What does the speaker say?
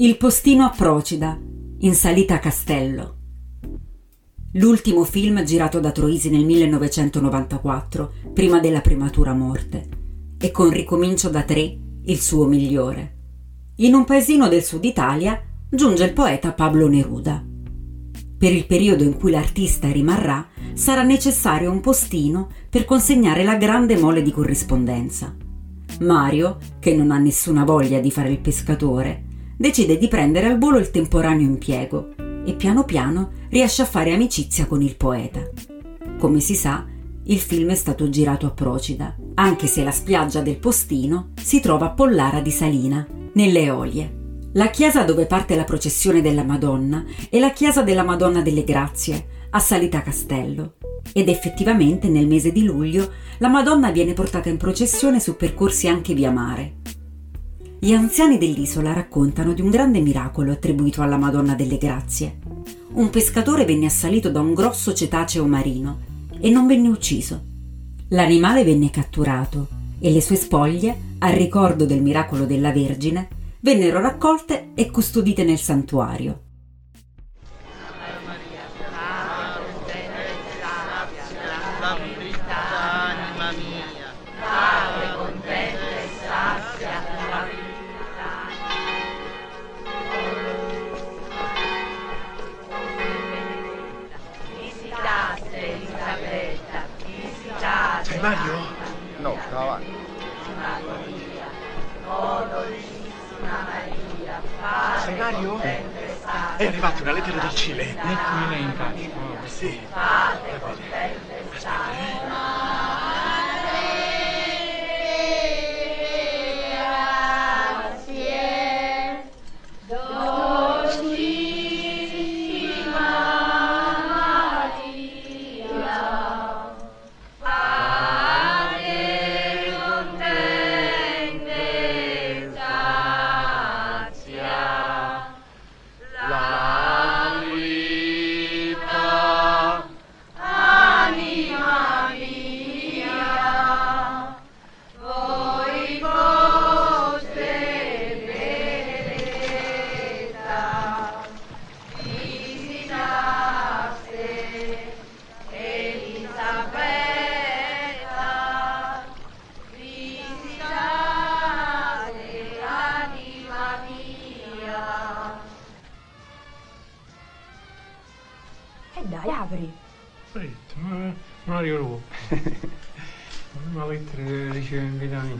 Il postino a Procida, in salita a Castello. L'ultimo film girato da Troisi nel 1994, prima della prematura morte, e con Ricomincio da tre, il suo migliore. In un paesino del sud Italia giunge il poeta Pablo Neruda. Per il periodo in cui l'artista rimarrà, sarà necessario un postino per consegnare la grande mole di corrispondenza. Mario, che non ha nessuna voglia di fare il pescatore, decide di prendere al volo il temporaneo impiego e piano piano riesce a fare amicizia con il poeta. Come si sa, il film è stato girato a Procida, anche se la spiaggia del postino si trova a Pollara di Salina, nelle Eolie. La chiesa dove parte la processione della Madonna è la chiesa della Madonna delle Grazie, a Salita Castello. Ed effettivamente nel mese di luglio la Madonna viene portata in processione su percorsi anche via mare. Gli anziani dell'isola raccontano di un grande miracolo attribuito alla Madonna delle Grazie. Un pescatore venne assalito da un grosso cetaceo marino e non venne ucciso. L'animale venne catturato e le sue spoglie, a ricordo del miracolo della Vergine, vennero raccolte e custodite nel santuario. Sei Mario? No, stava avanti. Sei Mario? È arrivata una lettera dal Cile. Lei in pace. Sì. Va bene. E dai, apri. Aspetta, ma Mario Lu. Una lettera che riceve in vita mia.